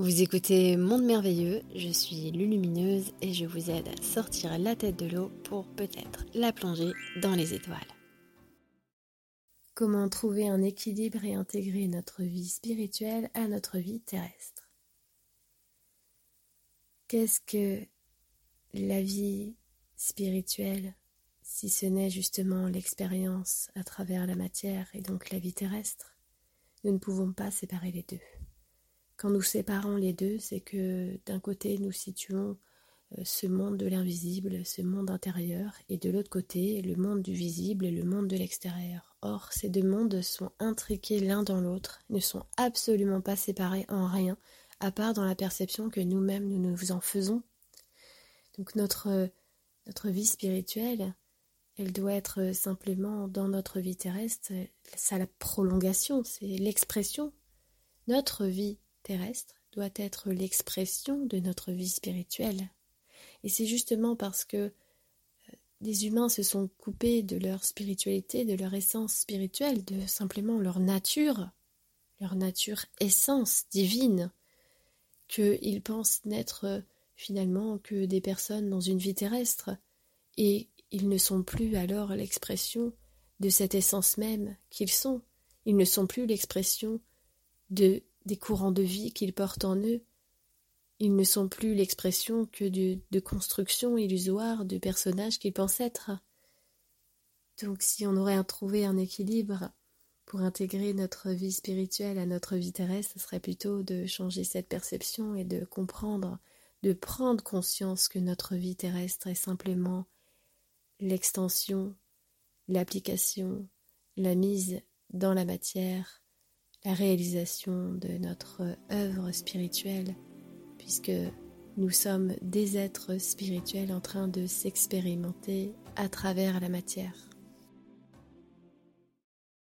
Vous écoutez Monde Merveilleux, je suis Lulumineuse et je vous aide à sortir la tête de l'eau pour peut-être la plonger dans les étoiles. Comment trouver un équilibre et intégrer notre vie spirituelle à notre vie terrestre? Qu'est-ce que la vie spirituelle si ce n'est justement l'expérience à travers la matière et donc la vie terrestre? Nous ne pouvons pas séparer les deux. Quand nous séparons les deux, c'est que d'un côté nous situons euh, ce monde de l'invisible, ce monde intérieur, et de l'autre côté le monde du visible et le monde de l'extérieur. Or, ces deux mondes sont intriqués l'un dans l'autre, ne sont absolument pas séparés en rien, à part dans la perception que nous-mêmes nous nous en faisons. Donc notre, notre vie spirituelle, elle doit être simplement dans notre vie terrestre, c'est la prolongation, c'est l'expression. Notre vie terrestre doit être l'expression de notre vie spirituelle. Et c'est justement parce que euh, des humains se sont coupés de leur spiritualité, de leur essence spirituelle, de simplement leur nature, leur nature essence divine, qu'ils pensent n'être euh, finalement que des personnes dans une vie terrestre, et ils ne sont plus alors l'expression de cette essence même qu'ils sont, ils ne sont plus l'expression de des courants de vie qu'ils portent en eux. Ils ne sont plus l'expression que de, constructions illusoires de personnages qu'ils pensent être. Donc si on aurait trouvé un équilibre pour intégrer notre vie spirituelle à notre vie terrestre, ce serait plutôt de changer cette perception et de comprendre, de prendre conscience que notre vie terrestre est simplement l'extension, l'application, la mise dans la matière la réalisation de notre œuvre spirituelle, puisque nous sommes des êtres spirituels en train de s'expérimenter à travers la matière.